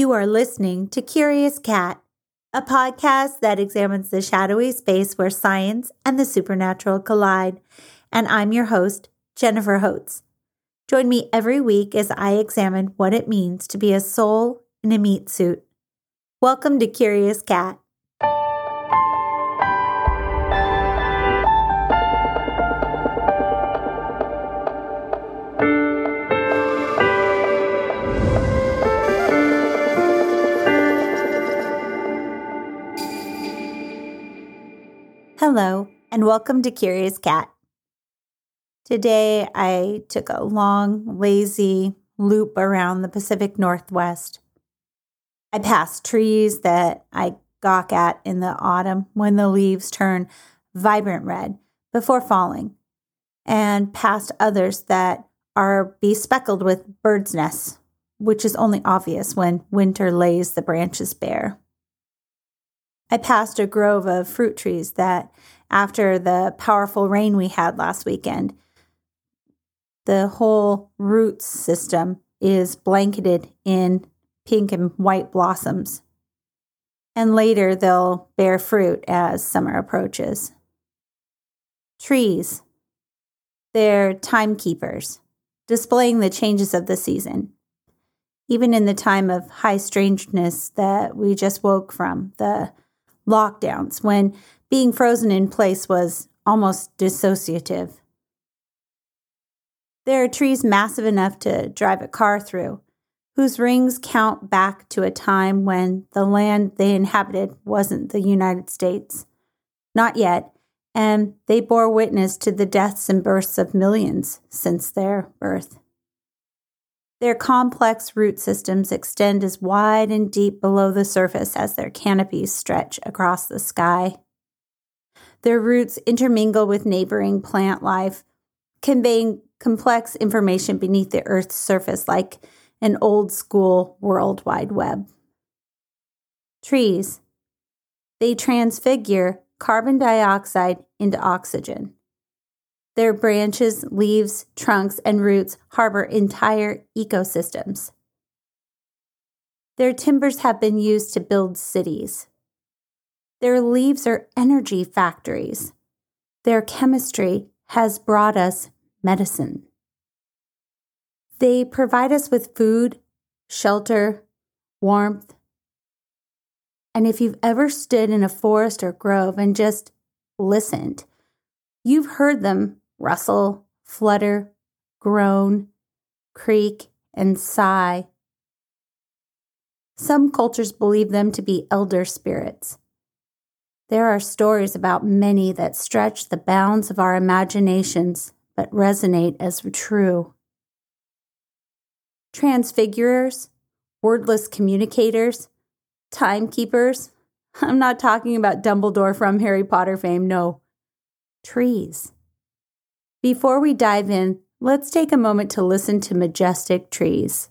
You are listening to Curious Cat, a podcast that examines the shadowy space where science and the supernatural collide. And I'm your host, Jennifer Holtz. Join me every week as I examine what it means to be a soul in a meat suit. Welcome to Curious Cat. Hello, and welcome to Curious Cat. Today, I took a long, lazy loop around the Pacific Northwest. I passed trees that I gawk at in the autumn when the leaves turn vibrant red before falling, and past others that are bespeckled with birds' nests, which is only obvious when winter lays the branches bare. I passed a grove of fruit trees that, after the powerful rain we had last weekend, the whole root system is blanketed in pink and white blossoms. And later they'll bear fruit as summer approaches. Trees. They're timekeepers, displaying the changes of the season. Even in the time of high strangeness that we just woke from, the lockdowns when being frozen in place was almost dissociative. There are trees massive enough to drive a car through, whose rings count back to a time when the land they inhabited wasn't the United States. Not yet, and they bore witness to the deaths and births of millions since their birth. Their complex root systems extend as wide and deep below the surface as their canopies stretch across the sky. Their roots intermingle with neighboring plant life, conveying complex information beneath the Earth's surface like an old school World Wide Web. Trees. They transfigure carbon dioxide into oxygen. Their branches, leaves, trunks, and roots harbor entire ecosystems. Their timbers have been used to build cities. Their leaves are energy factories. Their chemistry has brought us medicine. They provide us with food, shelter, warmth. And if you've ever stood in a forest or grove and just listened, you've heard them rustle, flutter, groan, creak, and sigh. Some cultures believe them to be elder spirits. There are stories about many that stretch the bounds of our imaginations but resonate as true. Transfigurers, wordless communicators, timekeepers. I'm not talking about Dumbledore from Harry Potter fame, no. Trees. Before we dive in, let's take a moment to listen to majestic trees.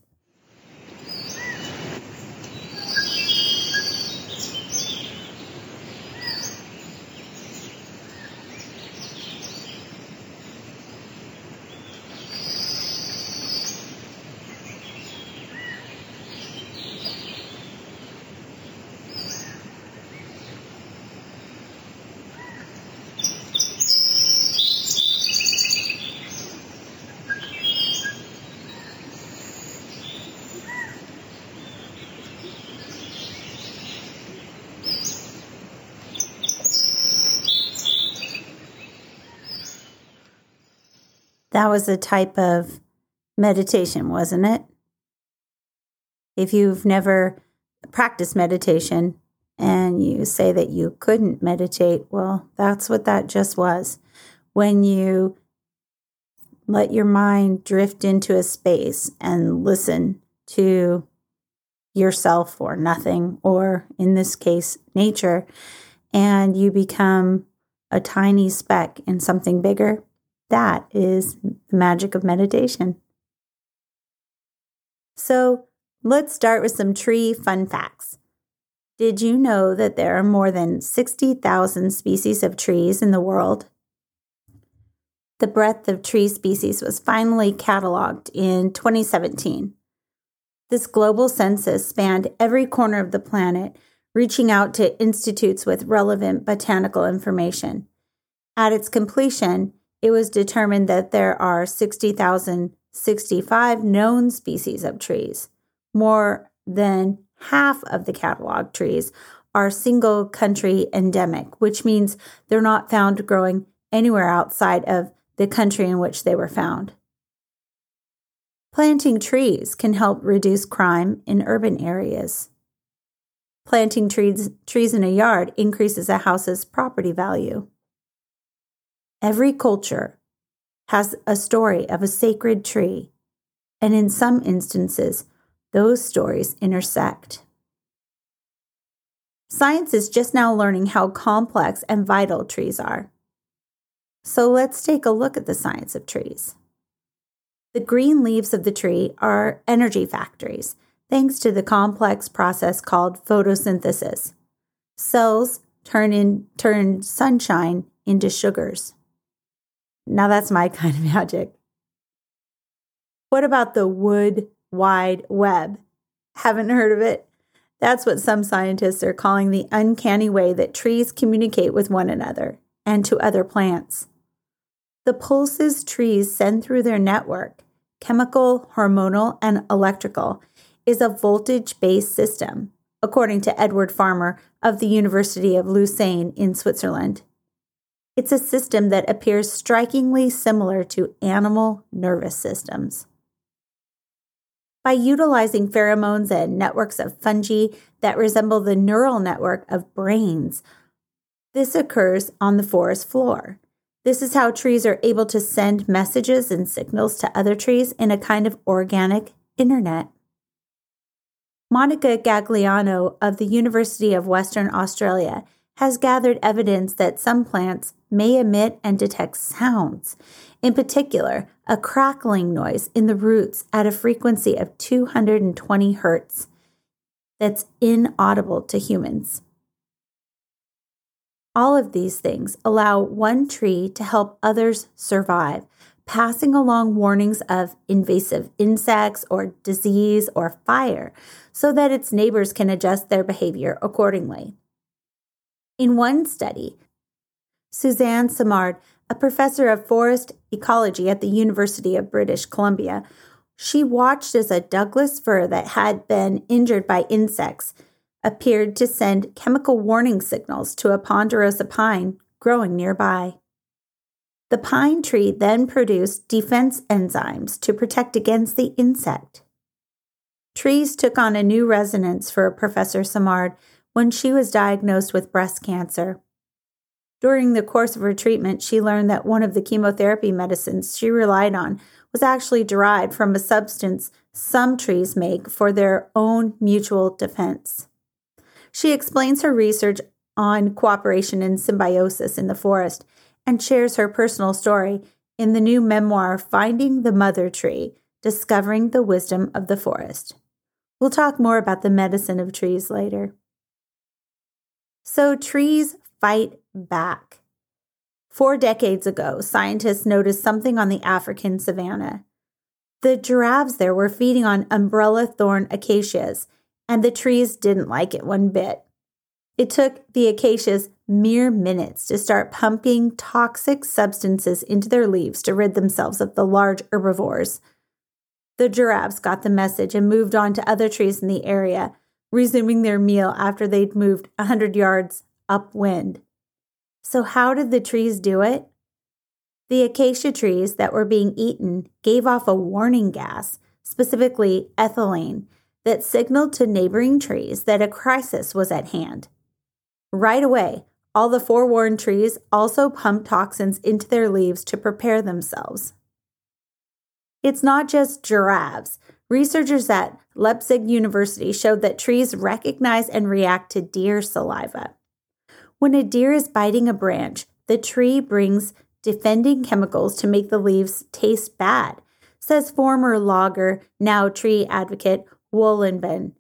That was a type of meditation, wasn't it? If you've never practiced meditation and you say that you couldn't meditate, well, that's what that just was. When you let your mind drift into a space and listen to yourself or nothing, or in this case, nature, and you become a tiny speck in something bigger, that is the magic of meditation. So let's start with some tree fun facts. Did you know that there are more than 60,000 species of trees in the world? The breadth of tree species was finally cataloged in 2017. This global census spanned every corner of the planet, reaching out to institutes with relevant botanical information. At its completion, it was determined that there are 60,065 known species of trees. More than half of the catalog trees are single country endemic, which means they're not found growing anywhere outside of the country in which they were found. Planting trees can help reduce crime in urban areas. Planting trees, trees in a yard increases a house's property value. Every culture has a story of a sacred tree, and in some instances, those stories intersect. Science is just now learning how complex and vital trees are. So let's take a look at the science of trees. The green leaves of the tree are energy factories, thanks to the complex process called photosynthesis. Cells turn in turn sunshine into sugars. Now that's my kind of magic. What about the wood wide web? Haven't heard of it? That's what some scientists are calling the uncanny way that trees communicate with one another and to other plants. The pulses trees send through their network, chemical, hormonal, and electrical, is a voltage based system, according to Edward Farmer of the University of Lausanne in Switzerland. It's a system that appears strikingly similar to animal nervous systems. By utilizing pheromones and networks of fungi that resemble the neural network of brains, this occurs on the forest floor. This is how trees are able to send messages and signals to other trees in a kind of organic internet. Monica Gagliano of the University of Western Australia has gathered evidence that some plants may emit and detect sounds, in particular, a crackling noise in the roots at a frequency of 220 hertz that's inaudible to humans. All of these things allow one tree to help others survive, passing along warnings of invasive insects or disease or fire so that its neighbors can adjust their behavior accordingly. In one study, Suzanne Simard, a professor of forest ecology at the University of British Columbia, she watched as a Douglas fir that had been injured by insects appeared to send chemical warning signals to a ponderosa pine growing nearby. The pine tree then produced defense enzymes to protect against the insect. Trees took on a new resonance for Professor Simard when she was diagnosed with breast cancer. During the course of her treatment, she learned that one of the chemotherapy medicines she relied on was actually derived from a substance some trees make for their own mutual defense. She explains her research on cooperation and symbiosis in the forest and shares her personal story in the new memoir, Finding the Mother Tree Discovering the Wisdom of the Forest. We'll talk more about the medicine of trees later. So, trees fight back. Four decades ago, scientists noticed something on the African savanna. The giraffes there were feeding on umbrella thorn acacias and the trees didn't like it one bit. It took the acacias mere minutes to start pumping toxic substances into their leaves to rid themselves of the large herbivores. The giraffes got the message and moved on to other trees in the area, resuming their meal after they'd moved a 100 yards upwind. So, how did the trees do it? The acacia trees that were being eaten gave off a warning gas, specifically ethylene, that signaled to neighboring trees that a crisis was at hand. Right away, all the forewarned trees also pumped toxins into their leaves to prepare themselves. It's not just giraffes. Researchers at Leipzig University showed that trees recognize and react to deer saliva. When a deer is biting a branch, the tree brings defending chemicals to make the leaves taste bad, says former logger, now tree advocate Wohlleben.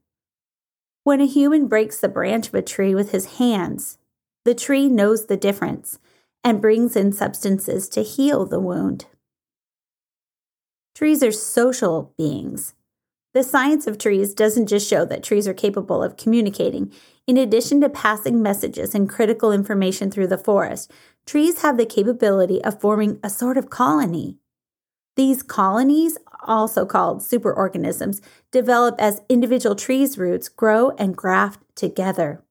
When a human breaks the branch of a tree with his hands, the tree knows the difference and brings in substances to heal the wound. Trees are social beings. The science of trees doesn't just show that trees are capable of communicating. In addition to passing messages and critical information through the forest, trees have the capability of forming a sort of colony. These colonies, also called superorganisms, develop as individual trees' roots grow and graft together.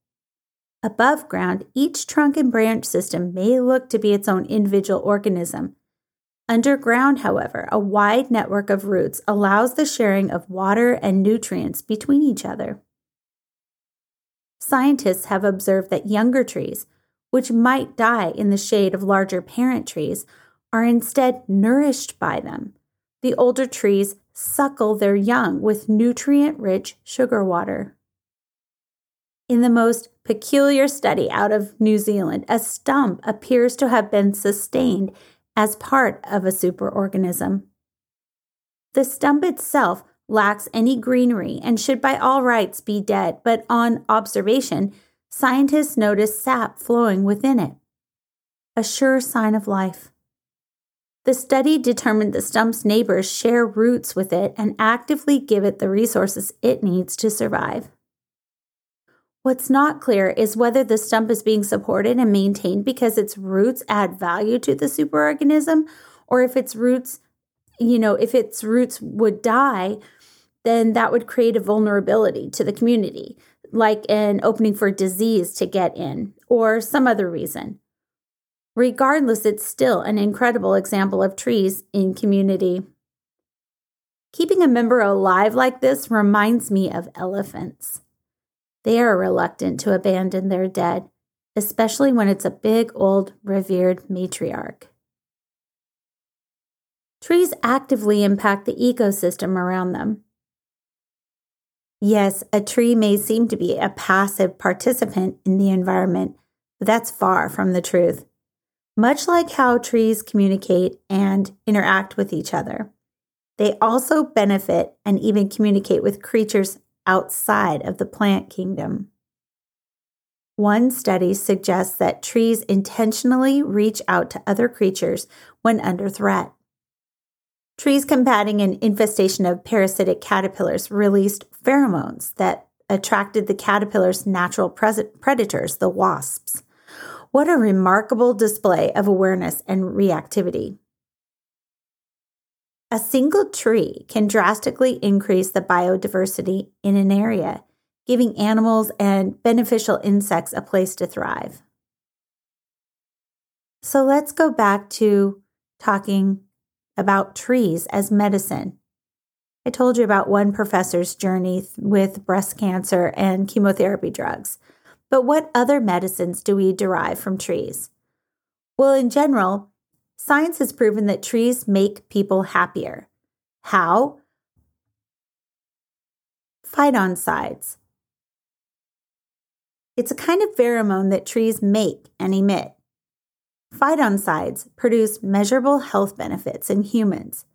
Above ground, each trunk and branch system may look to be its own individual organism. Underground, however, a wide network of roots allows the sharing of water and nutrients between each other. Scientists have observed that younger trees, which might die in the shade of larger parent trees, are instead nourished by them. The older trees suckle their young with nutrient rich sugar water. In the most peculiar study out of New Zealand, a stump appears to have been sustained as part of a superorganism. The stump itself lacks any greenery and should by all rights be dead, but on observation, scientists notice sap flowing within it. A sure sign of life. The study determined the stump's neighbors share roots with it and actively give it the resources it needs to survive. What's not clear is whether the stump is being supported and maintained because its roots add value to the superorganism or if its roots, you know, if its roots would die, then that would create a vulnerability to the community, like an opening for disease to get in or some other reason. Regardless, it's still an incredible example of trees in community. Keeping a member alive like this reminds me of elephants. They are reluctant to abandon their dead, especially when it's a big, old, revered matriarch. Trees actively impact the ecosystem around them. Yes, a tree may seem to be a passive participant in the environment, but that's far from the truth much like how trees communicate and interact with each other. They also benefit and even communicate with creatures outside of the plant kingdom. One study suggests that trees intentionally reach out to other creatures when under threat. Trees combating an infestation of parasitic caterpillars released pheromones that attracted the caterpillar's natural predators, the wasps. What a remarkable display of awareness and reactivity. A single tree can drastically increase the biodiversity in an area, giving animals and beneficial insects a place to thrive. So let's go back to talking about trees as medicine. I told you about one professor's journey with breast cancer and chemotherapy drugs. But what other medicines do we derive from trees? Well, in general, science has proven that trees make people happier. How? Phytoncides. It's a kind of pheromone that trees make and emit. Phytoncides produce measurable health benefits in humans.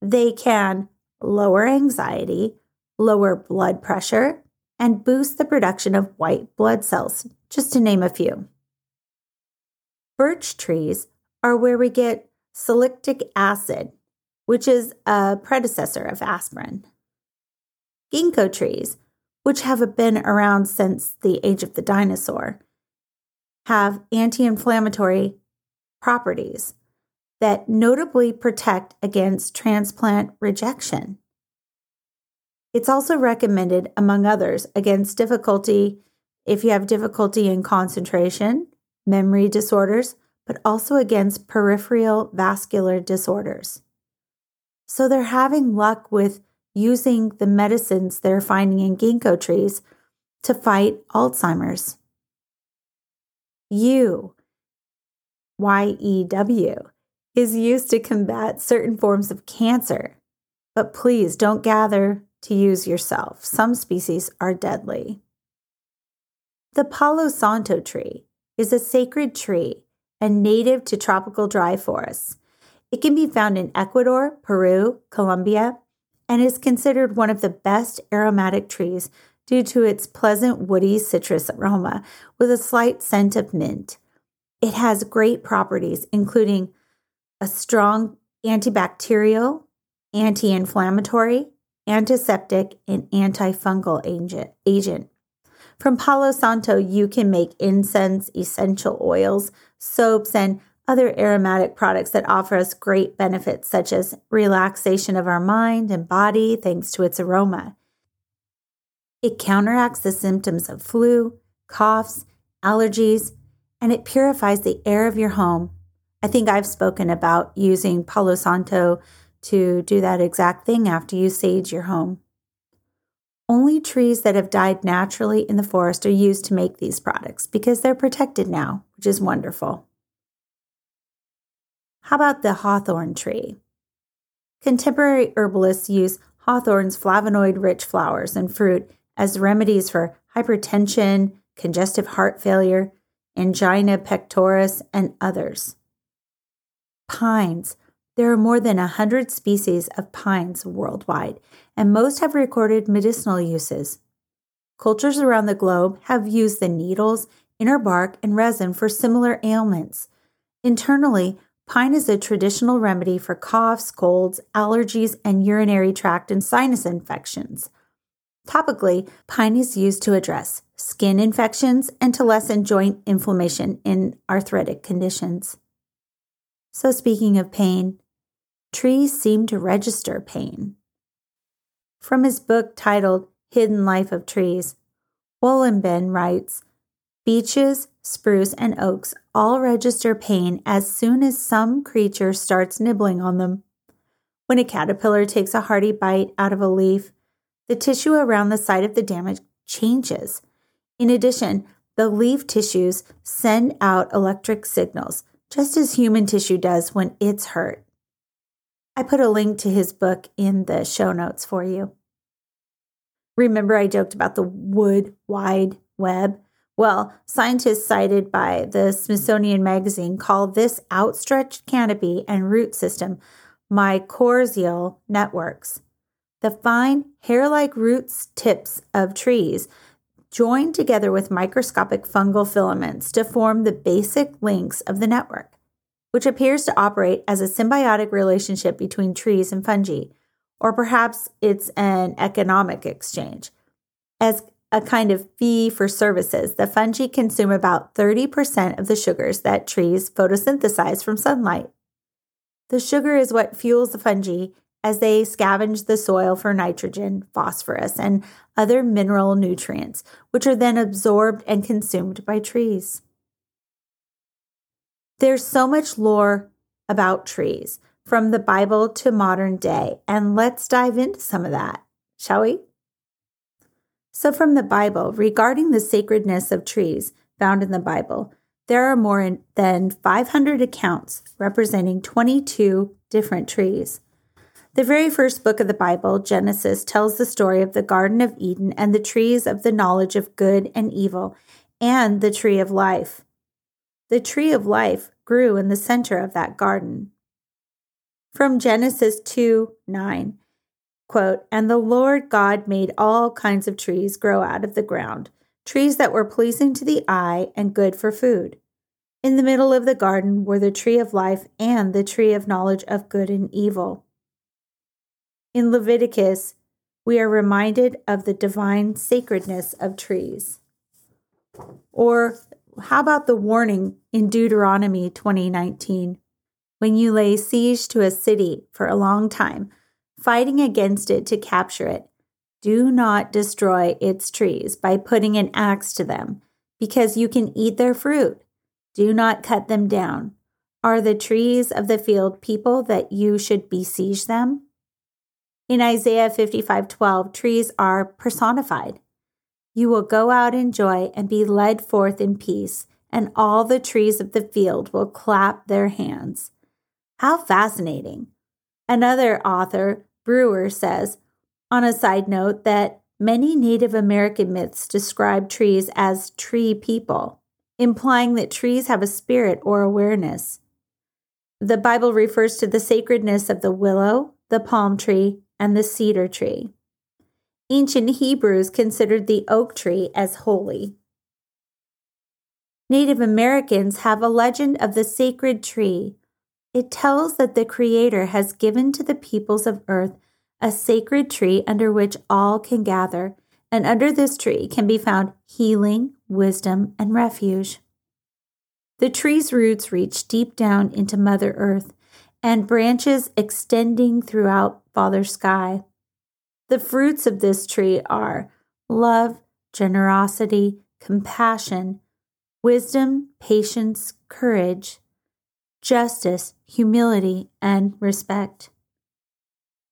They can lower anxiety, lower blood pressure, and boost the production of white blood cells, just to name a few. Birch trees are where we get salicylic acid, which is a predecessor of aspirin. Ginkgo trees, which have been around since the age of the dinosaur, have anti inflammatory properties that notably protect against transplant rejection. It's also recommended, among others, against difficulty if you have difficulty in concentration, memory disorders, but also against peripheral vascular disorders. So they're having luck with using the medicines they're finding in ginkgo trees to fight Alzheimer's. Yew, Y E W, is used to combat certain forms of cancer. But please don't gather to use yourself. Some species are deadly. The Palo Santo tree is a sacred tree and native to tropical dry forests. It can be found in Ecuador, Peru, Colombia, and is considered one of the best aromatic trees due to its pleasant woody citrus aroma with a slight scent of mint. It has great properties, including a strong antibacterial, anti inflammatory, antiseptic, and antifungal agent. From Palo Santo, you can make incense, essential oils, soaps, and other aromatic products that offer us great benefits, such as relaxation of our mind and body thanks to its aroma. It counteracts the symptoms of flu, coughs, allergies, and it purifies the air of your home. I think I've spoken about using Palo Santo to do that exact thing after you sage your home. Only trees that have died naturally in the forest are used to make these products because they're protected now, which is wonderful. How about the hawthorn tree? Contemporary herbalists use hawthorn's flavonoid rich flowers and fruit as remedies for hypertension, congestive heart failure, angina pectoris, and others. Pines. There are more than 100 species of pines worldwide, and most have recorded medicinal uses. Cultures around the globe have used the needles, inner bark, and resin for similar ailments. Internally, pine is a traditional remedy for coughs, colds, allergies, and urinary tract and sinus infections. Topically, pine is used to address skin infections and to lessen joint inflammation in arthritic conditions. So, speaking of pain, trees seem to register pain. From his book titled Hidden Life of Trees, Wohlleben writes Beeches, spruce, and oaks all register pain as soon as some creature starts nibbling on them. When a caterpillar takes a hearty bite out of a leaf, the tissue around the site of the damage changes. In addition, the leaf tissues send out electric signals, just as human tissue does when it's hurt. I put a link to his book in the show notes for you. Remember, I joked about the wood wide web? Well, scientists cited by the Smithsonian Magazine call this outstretched canopy and root system mycorrhizal networks. The fine hair like roots tips of trees join together with microscopic fungal filaments to form the basic links of the network, which appears to operate as a symbiotic relationship between trees and fungi, or perhaps it's an economic exchange. As a kind of fee for services, the fungi consume about 30% of the sugars that trees photosynthesize from sunlight. The sugar is what fuels the fungi as they scavenge the soil for nitrogen, phosphorus, and other mineral nutrients, which are then absorbed and consumed by trees. There's so much lore about trees, from the Bible to modern day, and let's dive into some of that, shall we? So, from the Bible, regarding the sacredness of trees found in the Bible, there are more than 500 accounts representing 22 different trees. The very first book of the Bible, Genesis, tells the story of the Garden of Eden and the trees of the knowledge of good and evil, and the tree of life. The tree of life grew in the center of that garden. From Genesis 2 9, Quote, and the Lord God made all kinds of trees grow out of the ground, trees that were pleasing to the eye and good for food. In the middle of the garden were the tree of life and the tree of knowledge of good and evil. In Leviticus, we are reminded of the divine sacredness of trees. Or how about the warning in Deuteronomy 2019? When you lay siege to a city for a long time, fighting against it to capture it. Do not destroy its trees by putting an axe to them, because you can eat their fruit. Do not cut them down. Are the trees of the field people that you should besiege them? In Isaiah 55:12, trees are personified. You will go out in joy and be led forth in peace, and all the trees of the field will clap their hands. How fascinating! Another author, Brewer, says, on a side note, that many Native American myths describe trees as tree people, implying that trees have a spirit or awareness. The Bible refers to the sacredness of the willow, the palm tree, and the cedar tree. Ancient Hebrews considered the oak tree as holy. Native Americans have a legend of the sacred tree, it tells that the Creator has given to the peoples of earth a sacred tree under which all can gather, and under this tree can be found healing, wisdom, and refuge. The tree's roots reach deep down into Mother Earth and branches extending throughout Father Sky. The fruits of this tree are love, generosity, compassion, wisdom, patience, courage, justice, humility, and respect.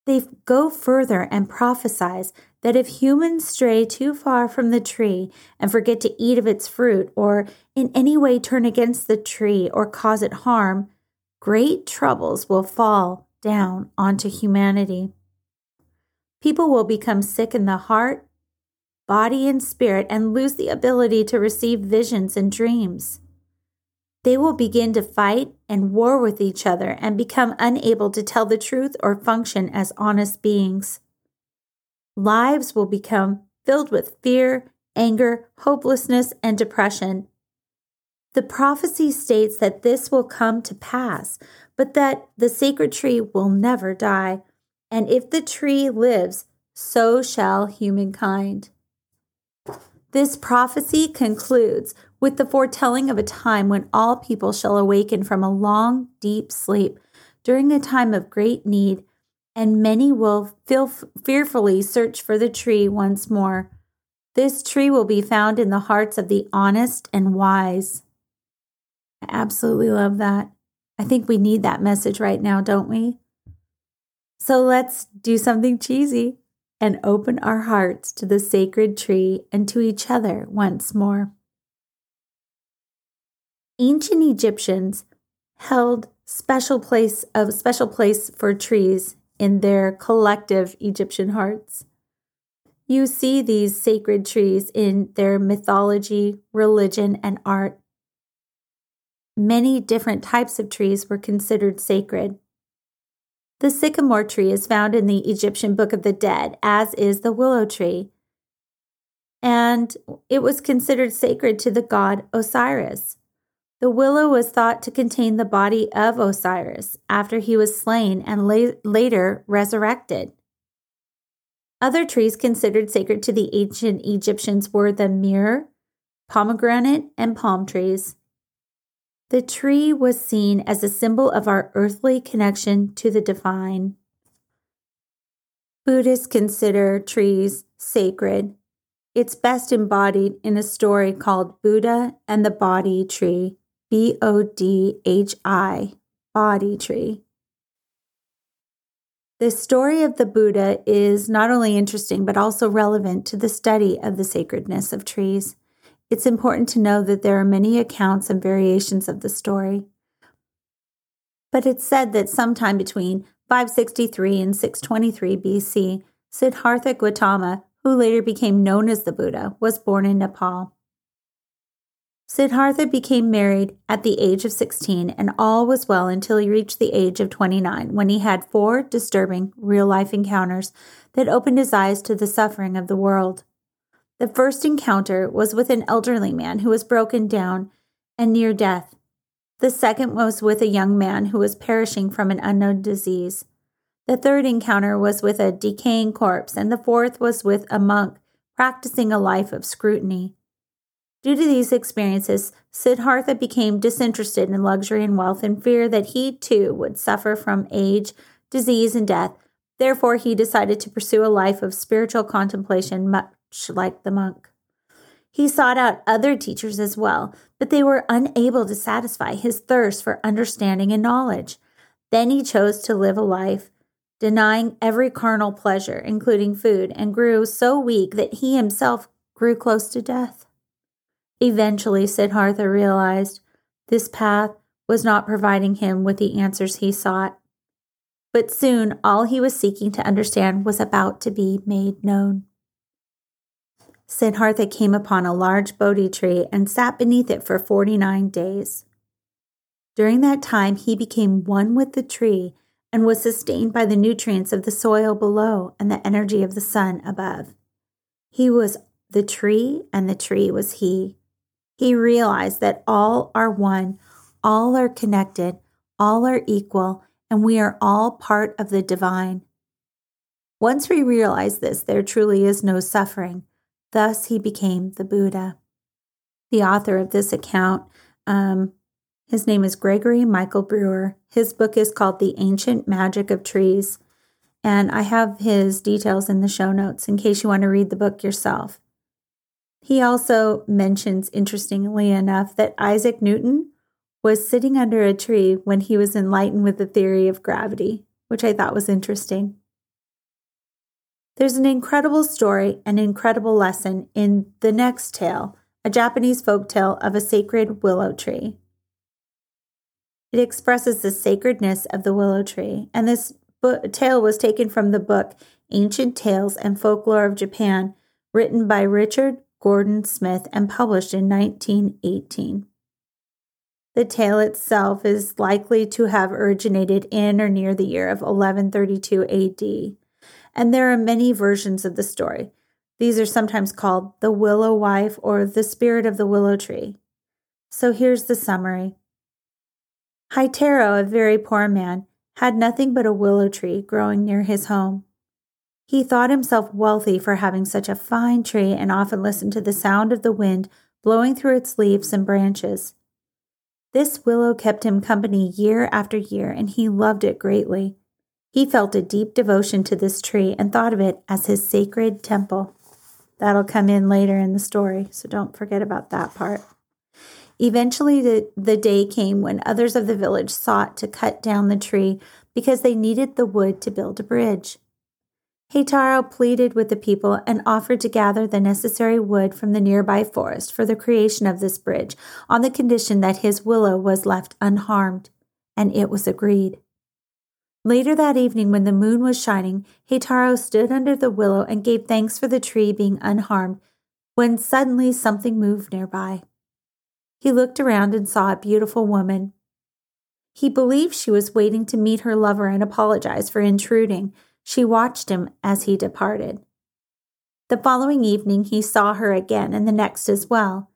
They go further and prophesize that if humans stray too far from the tree and forget to eat of its fruit, or in any way turn against the tree or cause it harm, great troubles will fall down onto humanity. People will become sick in the heart, body, and spirit and lose the ability to receive visions and dreams. They will begin to fight and war with each other and become unable to tell the truth or function as honest beings. Lives will become filled with fear, anger, hopelessness, and depression. The prophecy states that this will come to pass, but that the sacred tree will never die. And if the tree lives, so shall humankind. This prophecy concludes with the foretelling of a time when all people shall awaken from a long, deep sleep during a time of great need, and many will fearfully search for the tree once more. This tree will be found in the hearts of the honest and wise. I absolutely love that. I think we need that message right now, don't we? So let's do something cheesy and open our hearts to the sacred tree and to each other once more ancient Egyptians held special place of special place for trees in their collective Egyptian hearts. You see these sacred trees in their mythology, religion, and art. Many different types of trees were considered sacred. The sycamore tree is found in the Egyptian Book of the Dead, as is the willow tree. And it was considered sacred to the god Osiris. The willow was thought to contain the body of Osiris after he was slain and la- later resurrected. Other trees considered sacred to the ancient Egyptians were the myrrh, pomegranate, and palm trees. The tree was seen as a symbol of our earthly connection to the divine. Buddhists consider trees sacred. It's best embodied in a story called Buddha and the Bodhi Tree B O D H I, Bodhi tree. The story of the Buddha is not only interesting, but also relevant to the study of the sacredness of trees. It's important to know that there are many accounts and variations of the story. But it's said that sometime between 563 and 623 BC, Siddhartha Gautama, who later became known as the Buddha, was born in Nepal. Siddhartha became married at the age of 16, and all was well until he reached the age of 29, when he had four disturbing real life encounters that opened his eyes to the suffering of the world. The first encounter was with an elderly man who was broken down and near death. The second was with a young man who was perishing from an unknown disease. The third encounter was with a decaying corpse, and the fourth was with a monk practicing a life of scrutiny. Due to these experiences, Siddhartha became disinterested in luxury and wealth in fear that he too would suffer from age, disease, and death. Therefore, he decided to pursue a life of spiritual contemplation, like the monk. He sought out other teachers as well, but they were unable to satisfy his thirst for understanding and knowledge. Then he chose to live a life denying every carnal pleasure, including food, and grew so weak that he himself grew close to death. Eventually, Siddhartha realized this path was not providing him with the answers he sought. But soon, all he was seeking to understand was about to be made known. Siddhartha came upon a large Bodhi tree and sat beneath it for 49 days. During that time, he became one with the tree and was sustained by the nutrients of the soil below and the energy of the sun above. He was the tree, and the tree was he. He realized that all are one, all are connected, all are equal, and we are all part of the divine. Once we realize this, there truly is no suffering. Thus, he became the Buddha. The author of this account, um, his name is Gregory Michael Brewer. His book is called The Ancient Magic of Trees. And I have his details in the show notes in case you want to read the book yourself. He also mentions, interestingly enough, that Isaac Newton was sitting under a tree when he was enlightened with the theory of gravity, which I thought was interesting. There's an incredible story, an incredible lesson in the next tale, a Japanese folk tale of a sacred willow tree. It expresses the sacredness of the willow tree, and this book, tale was taken from the book Ancient Tales and Folklore of Japan, written by Richard Gordon Smith and published in 1918. The tale itself is likely to have originated in or near the year of 1132 AD, and there are many versions of the story. These are sometimes called the willow wife or the spirit of the willow tree. So here's the summary Heitaro, a very poor man, had nothing but a willow tree growing near his home. He thought himself wealthy for having such a fine tree and often listened to the sound of the wind blowing through its leaves and branches. This willow kept him company year after year, and he loved it greatly. He felt a deep devotion to this tree and thought of it as his sacred temple. That'll come in later in the story, so don't forget about that part. Eventually, the, the day came when others of the village sought to cut down the tree because they needed the wood to build a bridge. Heitaro pleaded with the people and offered to gather the necessary wood from the nearby forest for the creation of this bridge on the condition that his willow was left unharmed, and it was agreed. Later that evening, when the moon was shining, Heitaro stood under the willow and gave thanks for the tree being unharmed, when suddenly something moved nearby. He looked around and saw a beautiful woman. He believed she was waiting to meet her lover and apologize for intruding, she watched him as he departed. The following evening, he saw her again, and the next as well.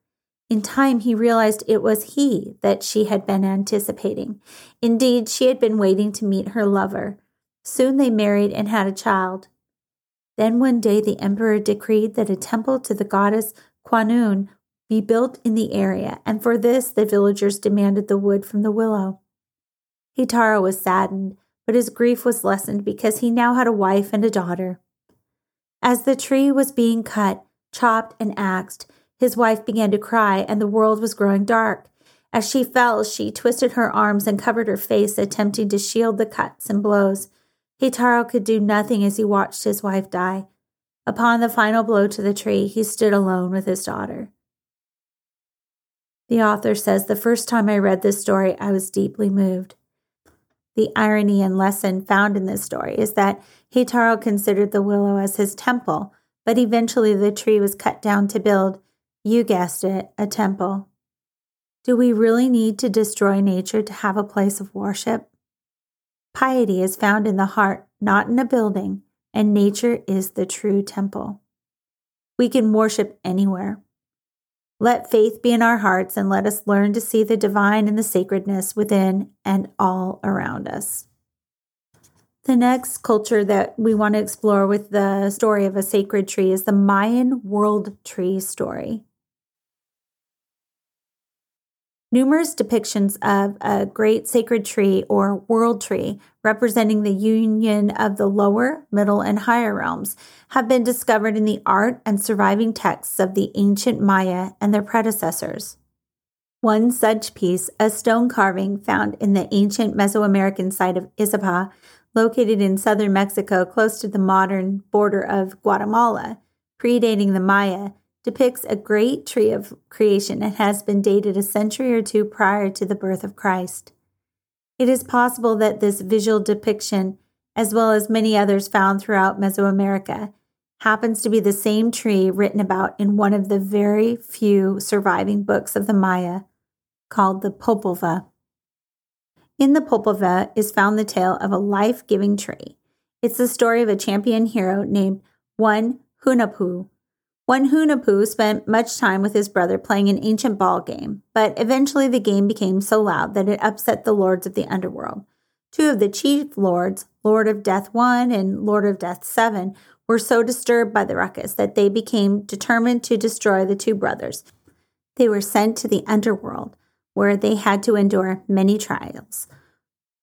In time, he realized it was he that she had been anticipating. Indeed, she had been waiting to meet her lover. Soon they married and had a child. Then one day, the emperor decreed that a temple to the goddess Kwannon be built in the area, and for this the villagers demanded the wood from the willow. Heitaro was saddened but his grief was lessened because he now had a wife and a daughter. As the tree was being cut, chopped, and axed, his wife began to cry, and the world was growing dark. As she fell, she twisted her arms and covered her face, attempting to shield the cuts and blows. Heitaro could do nothing as he watched his wife die. Upon the final blow to the tree, he stood alone with his daughter. The author says, The first time I read this story, I was deeply moved. The irony and lesson found in this story is that Heitaro considered the willow as his temple, but eventually the tree was cut down to build, you guessed it, a temple. Do we really need to destroy nature to have a place of worship? Piety is found in the heart, not in a building, and nature is the true temple. We can worship anywhere. Let faith be in our hearts and let us learn to see the divine and the sacredness within and all around us. The next culture that we want to explore with the story of a sacred tree is the Mayan world tree story. Numerous depictions of a great sacred tree or world tree representing the union of the lower, middle, and higher realms have been discovered in the art and surviving texts of the ancient Maya and their predecessors. One such piece, a stone carving found in the ancient Mesoamerican site of Izapa, located in southern Mexico close to the modern border of Guatemala, predating the Maya, depicts a great tree of creation and has been dated a century or two prior to the birth of Christ. It is possible that this visual depiction, as well as many others found throughout Mesoamerica, happens to be the same tree written about in one of the very few surviving books of the Maya, called the Popol Vuh. In the Popol Vuh is found the tale of a life giving tree. It's the story of a champion hero named One Hunahpu one Hunahpu spent much time with his brother playing an ancient ball game, but eventually the game became so loud that it upset the lords of the underworld. Two of the chief lords, Lord of Death 1 and Lord of Death 7, were so disturbed by the ruckus that they became determined to destroy the two brothers. They were sent to the underworld, where they had to endure many trials.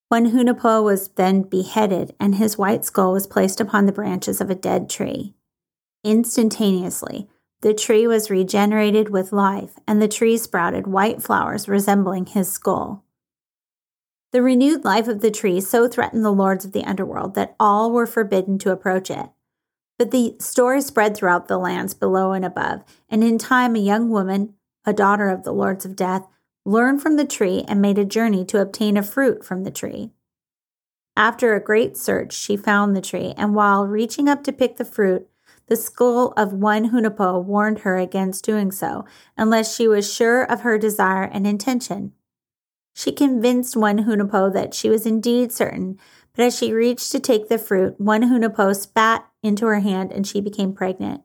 One Hunahpu was then beheaded, and his white skull was placed upon the branches of a dead tree. Instantaneously, the tree was regenerated with life, and the tree sprouted white flowers resembling his skull. The renewed life of the tree so threatened the lords of the underworld that all were forbidden to approach it. But the story spread throughout the lands below and above, and in time a young woman, a daughter of the lords of death, learned from the tree and made a journey to obtain a fruit from the tree. After a great search, she found the tree, and while reaching up to pick the fruit, the skull of one Hunahpu warned her against doing so unless she was sure of her desire and intention. She convinced one Hunahpu that she was indeed certain, but as she reached to take the fruit, one Hunahpu spat into her hand and she became pregnant.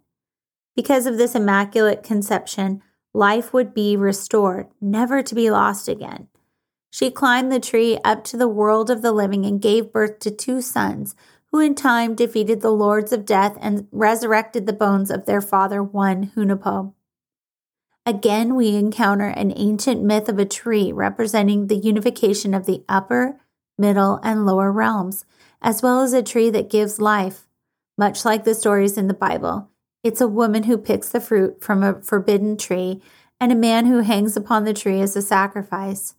Because of this immaculate conception, life would be restored, never to be lost again. She climbed the tree up to the world of the living and gave birth to two sons, who in time defeated the lords of death and resurrected the bones of their father, one Hunahpu. Again, we encounter an ancient myth of a tree representing the unification of the upper, middle, and lower realms, as well as a tree that gives life. Much like the stories in the Bible, it's a woman who picks the fruit from a forbidden tree and a man who hangs upon the tree as a sacrifice,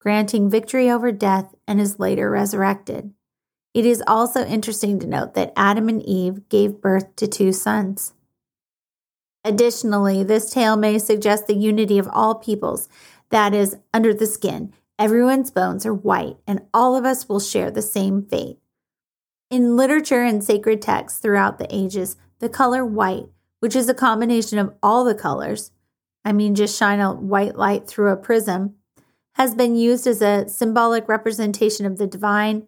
granting victory over death and is later resurrected. It is also interesting to note that Adam and Eve gave birth to two sons. Additionally, this tale may suggest the unity of all peoples, that is, under the skin. Everyone's bones are white, and all of us will share the same fate. In literature and sacred texts throughout the ages, the color white, which is a combination of all the colors, I mean, just shine a white light through a prism, has been used as a symbolic representation of the divine,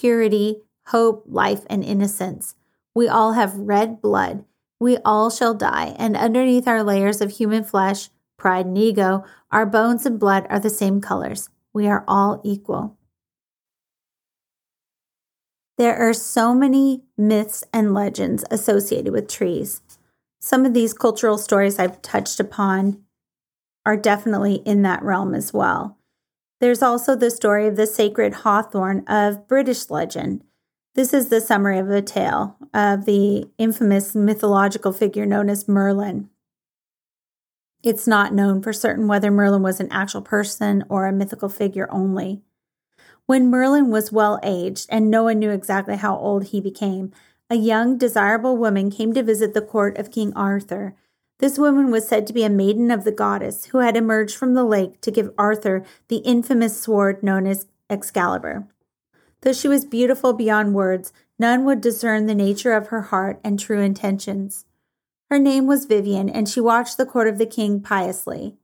purity, hope, life, and innocence. We all have red blood. We all shall die, and underneath our layers of human flesh, pride, and ego, our bones and blood are the same colors. We are all equal. There are so many myths and legends associated with trees. Some of these cultural stories I've touched upon are definitely in that realm as well. There's also the story of the sacred hawthorn of British legend. This is the summary of the tale of the infamous mythological figure known as Merlin. It's not known for certain whether Merlin was an actual person or a mythical figure only. When Merlin was well aged and no one knew exactly how old he became, a young, desirable woman came to visit the court of King Arthur this woman was said to be a maiden of the goddess who had emerged from the lake to give Arthur the infamous sword known as Excalibur. Though she was beautiful beyond words, none would discern the nature of her heart and true intentions. Her name was Vivian, and she watched the court of the king piously.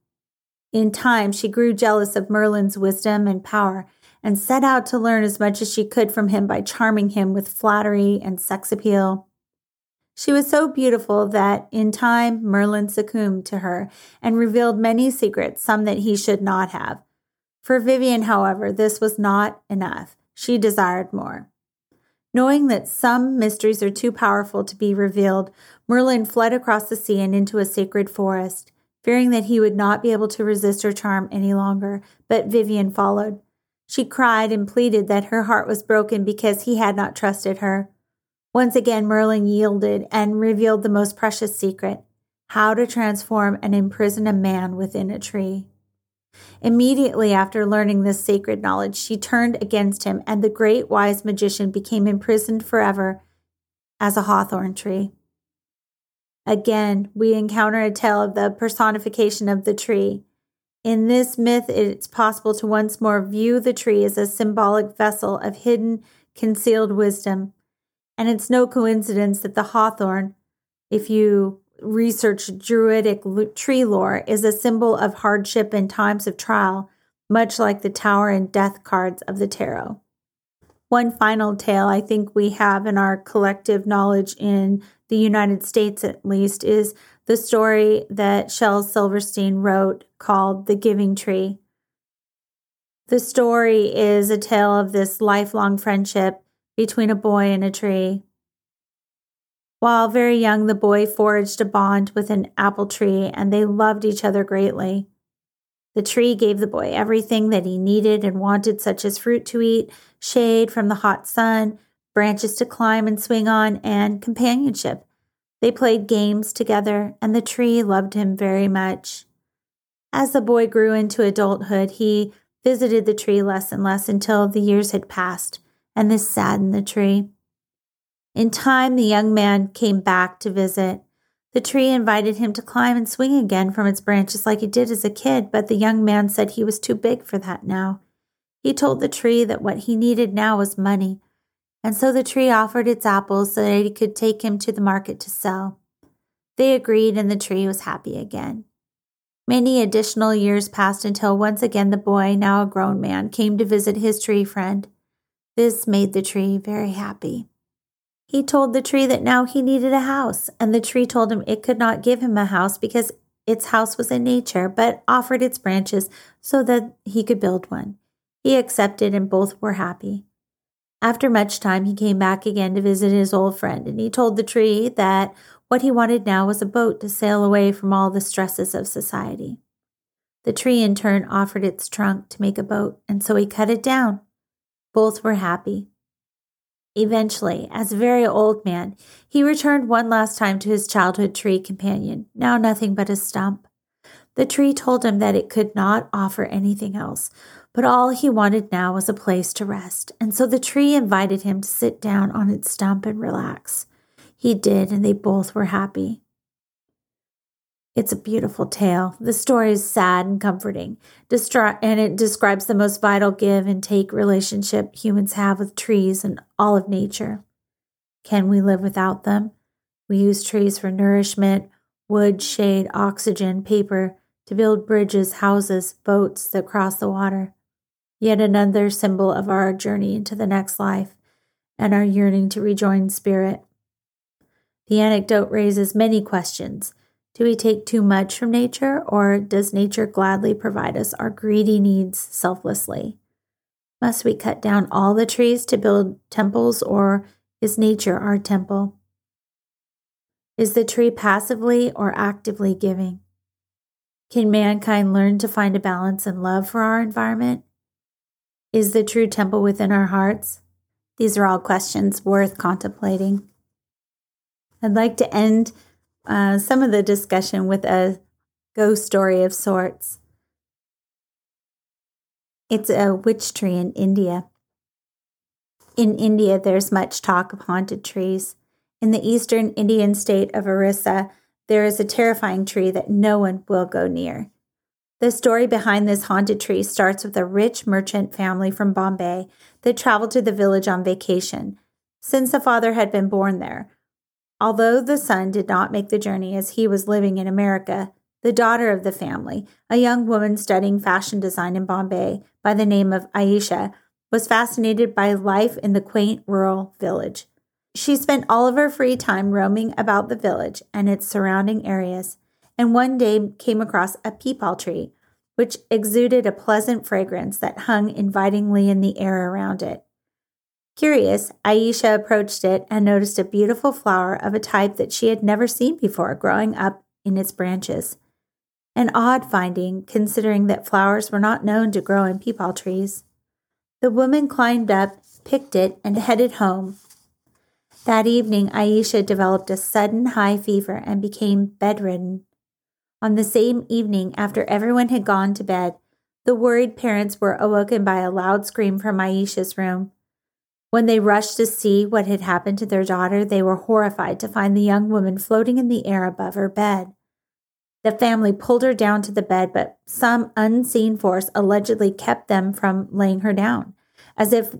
In time, she grew jealous of Merlin's wisdom and power and set out to learn as much as she could from him by charming him with flattery and sex appeal. She was so beautiful that in time Merlin succumbed to her and revealed many secrets, some that he should not have. For Vivian, however, this was not enough. She desired more. Knowing that some mysteries are too powerful to be revealed, Merlin fled across the sea and into a sacred forest, fearing that he would not be able to resist her charm any longer. But Vivian followed. She cried and pleaded that her heart was broken because he had not trusted her. Once again, Merlin yielded and revealed the most precious secret how to transform and imprison a man within a tree. Immediately after learning this sacred knowledge, she turned against him, and the great wise magician became imprisoned forever as a hawthorn tree. Again, we encounter a tale of the personification of the tree. In this myth, it's possible to once more view the tree as a symbolic vessel of hidden, concealed wisdom and it's no coincidence that the hawthorn, if you research Druidic tree lore, is a symbol of hardship and times of trial, much like the tower and death cards of the tarot. One final tale I think we have in our collective knowledge in the United States, at least, is the story that Shel Silverstein wrote called The Giving Tree. The story is a tale of this lifelong friendship between a boy and a tree. While very young, the boy forged a bond with an apple tree and they loved each other greatly. The tree gave the boy everything that he needed and wanted, such as fruit to eat, shade from the hot sun, branches to climb and swing on, and companionship. They played games together, and the tree loved him very much. As the boy grew into adulthood, he visited the tree less and less until the years had passed, and this saddened the tree. In time, the young man came back to visit. The tree invited him to climb and swing again from its branches like he did as a kid, but the young man said he was too big for that now. He told the tree that what he needed now was money, and so the tree offered its apples so that he could take him to the market to sell. They agreed, and the tree was happy again. Many additional years passed until once again the boy, now a grown man, came to visit his tree friend. This made the tree very happy. He told the tree that now he needed a house, and the tree told him it could not give him a house because its house was in nature, but offered its branches so that he could build one. He accepted, and both were happy. After much time, he came back again to visit his old friend, and he told the tree that what he wanted now was a boat to sail away from all the stresses of society. The tree in turn offered its trunk to make a boat, and so he cut it down. Both were happy. Eventually, as a very old man, he returned one last time to his childhood tree companion, now nothing but a stump. The tree told him that it could not offer anything else, but all he wanted now was a place to rest, and so the tree invited him to sit down on its stump and relax. He did, and they both were happy. It's a beautiful tale. The story is sad and comforting, and it describes the most vital give and take relationship humans have with trees and all of nature. Can we live without them? We use trees for nourishment, wood, shade, oxygen, paper, to build bridges, houses, boats that cross the water. Yet another symbol of our journey into the next life and our yearning to rejoin spirit. The anecdote raises many questions. Do we take too much from nature, or does nature gladly provide us our greedy needs selflessly? Must we cut down all the trees to build temples, or is nature our temple? Is the tree passively or actively giving? Can mankind learn to find a balance and love for our environment? Is the true temple within our hearts? These are all questions worth contemplating. I'd like to end uh, some of the discussion with a ghost story of sorts. It's a witch tree in India. In India, there's much talk of haunted trees. In the eastern Indian state of Orissa, there is a terrifying tree that no one will go near. The story behind this haunted tree starts with a rich merchant family from Bombay that traveled to the village on vacation. Since the father had been born there, Although the son did not make the journey as he was living in America, the daughter of the family, a young woman studying fashion design in Bombay by the name of Aisha, was fascinated by life in the quaint rural village. She spent all of her free time roaming about the village and its surrounding areas, and one day came across a peepal tree, which exuded a pleasant fragrance that hung invitingly in the air around it. Curious, Aisha approached it and noticed a beautiful flower of a type that she had never seen before growing up in its branches. An odd finding, considering that flowers were not known to grow in peepal trees. The woman climbed up, picked it, and headed home. That evening, Aisha developed a sudden high fever and became bedridden. On the same evening, after everyone had gone to bed, the worried parents were awoken by a loud scream from Aisha's room. When they rushed to see what had happened to their daughter, they were horrified to find the young woman floating in the air above her bed. The family pulled her down to the bed, but some unseen force allegedly kept them from laying her down, as if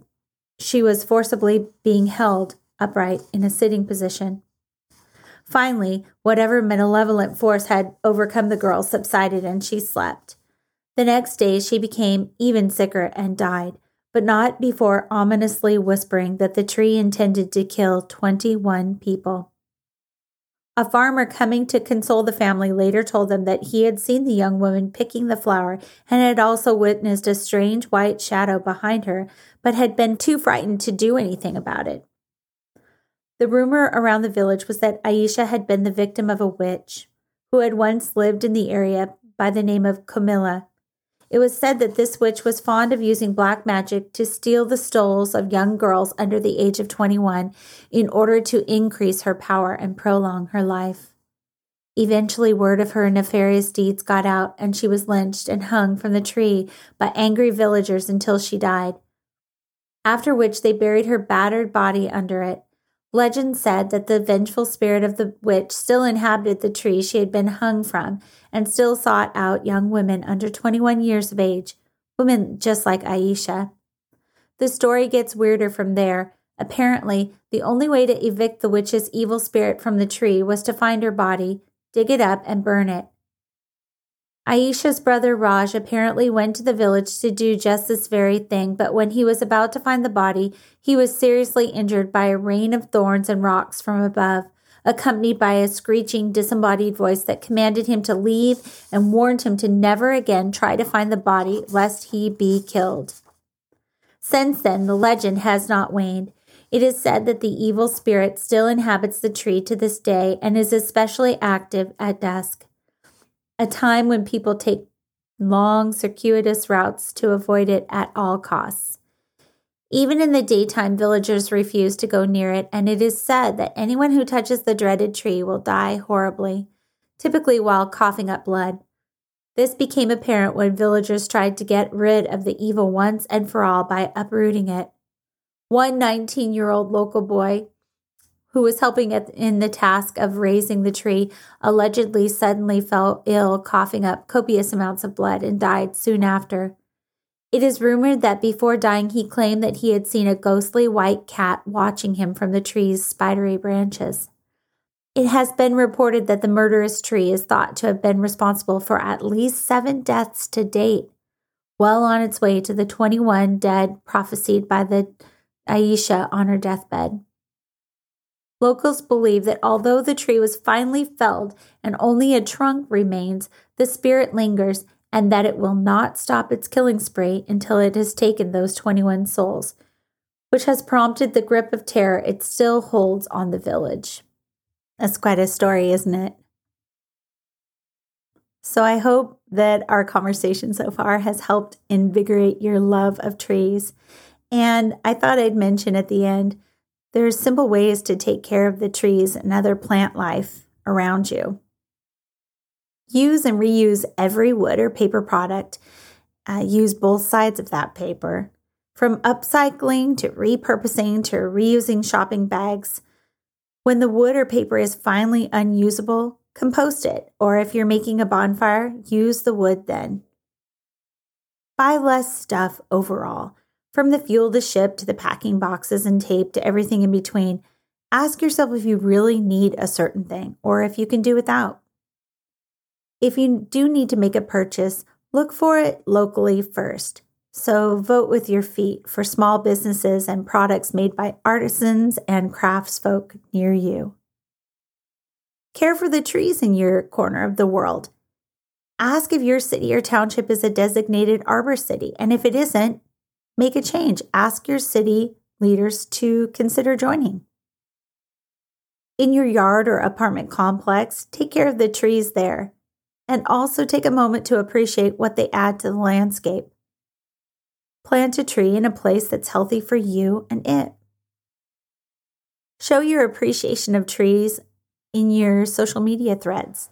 she was forcibly being held upright in a sitting position. Finally, whatever malevolent force had overcome the girl subsided and she slept. The next day, she became even sicker and died, but not before ominously whispering that the tree intended to kill 21 people. A farmer coming to console the family later told them that he had seen the young woman picking the flower and had also witnessed a strange white shadow behind her, but had been too frightened to do anything about it. The rumor around the village was that Aisha had been the victim of a witch who had once lived in the area by the name of Camilla. It was said that this witch was fond of using black magic to steal the souls of young girls under the age of 21 in order to increase her power and prolong her life. Eventually, word of her nefarious deeds got out, and she was lynched and hung from the tree by angry villagers until she died. After which, they buried her battered body under it. Legend said that the vengeful spirit of the witch still inhabited the tree she had been hung from and still sought out young women under 21 years of age, women just like Aisha. The story gets weirder from there. Apparently, the only way to evict the witch's evil spirit from the tree was to find her body, dig it up, and burn it. Aisha's brother Raj apparently went to the village to do just this very thing, but when he was about to find the body, he was seriously injured by a rain of thorns and rocks from above, accompanied by a screeching, disembodied voice that commanded him to leave and warned him to never again try to find the body lest he be killed. Since then, the legend has not waned. It is said that the evil spirit still inhabits the tree to this day and is especially active at dusk a time when people take long, circuitous routes to avoid it at all costs. Even in the daytime, villagers refuse to go near it, and it is said that anyone who touches the dreaded tree will die horribly, typically while coughing up blood. This became apparent when villagers tried to get rid of the evil once and for all by uprooting it. One 19 year old local boy who was helping in the task of razing the tree, allegedly suddenly fell ill, coughing up copious amounts of blood, and died soon after. It is rumored that before dying, he claimed that he had seen a ghostly white cat watching him from the tree's spidery branches. It has been reported that the murderous tree is thought to have been responsible for at least seven deaths to date, well on its way to the 21 dead prophesied by the Aisha on her deathbed. Locals believe that although the tree was finally felled and only a trunk remains, the spirit lingers and that it will not stop its killing spree until it has taken those 21 souls, which has prompted the grip of terror it still holds on the village. That's quite a story, isn't it? So I hope that our conversation so far has helped invigorate your love of trees. And I thought I'd mention at the end there are simple ways to take care of the trees and other plant life around you. Use and reuse every wood or paper product. Uh, use both sides of that paper. From upcycling to repurposing to reusing shopping bags. When the wood or paper is finally unusable, compost it. Or if you're making a bonfire, use the wood then. Buy less stuff overall. From the fuel to ship to the packing boxes and tape to everything in between, ask yourself if you really need a certain thing or if you can do without. If you do need to make a purchase, look for it locally first. So vote with your feet for small businesses and products made by artisans and craftsfolk near you. Care for the trees in your corner of the world. Ask if your city or township is a designated arbor city, and if it isn't, Make a change. Ask your city leaders to consider joining. In your yard or apartment complex, take care of the trees there and also take a moment to appreciate what they add to the landscape. Plant a tree in a place that's healthy for you and it. Show your appreciation of trees in your social media threads.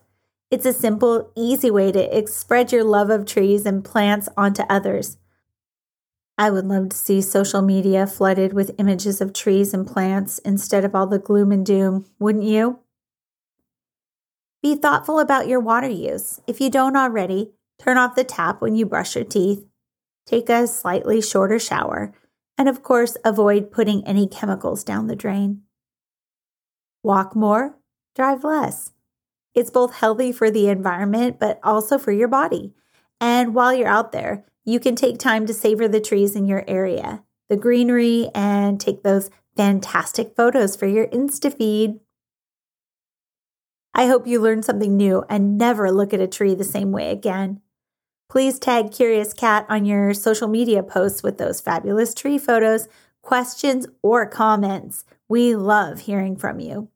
It's a simple, easy way to spread your love of trees and plants onto others. I would love to see social media flooded with images of trees and plants instead of all the gloom and doom, wouldn't you? Be thoughtful about your water use. If you don't already, turn off the tap when you brush your teeth, take a slightly shorter shower, and of course, avoid putting any chemicals down the drain. Walk more, drive less. It's both healthy for the environment, but also for your body. And while you're out there, you can take time to savor the trees in your area, the greenery, and take those fantastic photos for your Insta feed. I hope you learned something new and never look at a tree the same way again. Please tag Curious Cat on your social media posts with those fabulous tree photos, questions, or comments. We love hearing from you.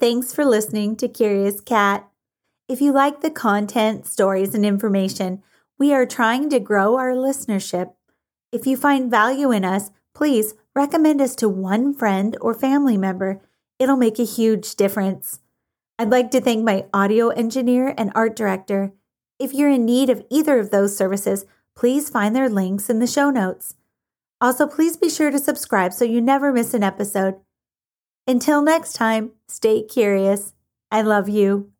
Thanks for listening to Curious Cat. If you like the content, stories, and information, we are trying to grow our listenership. If you find value in us, please recommend us to one friend or family member. It'll make a huge difference. I'd like to thank my audio engineer and art director. If you're in need of either of those services, please find their links in the show notes. Also, please be sure to subscribe so you never miss an episode. Until next time, stay curious. I love you.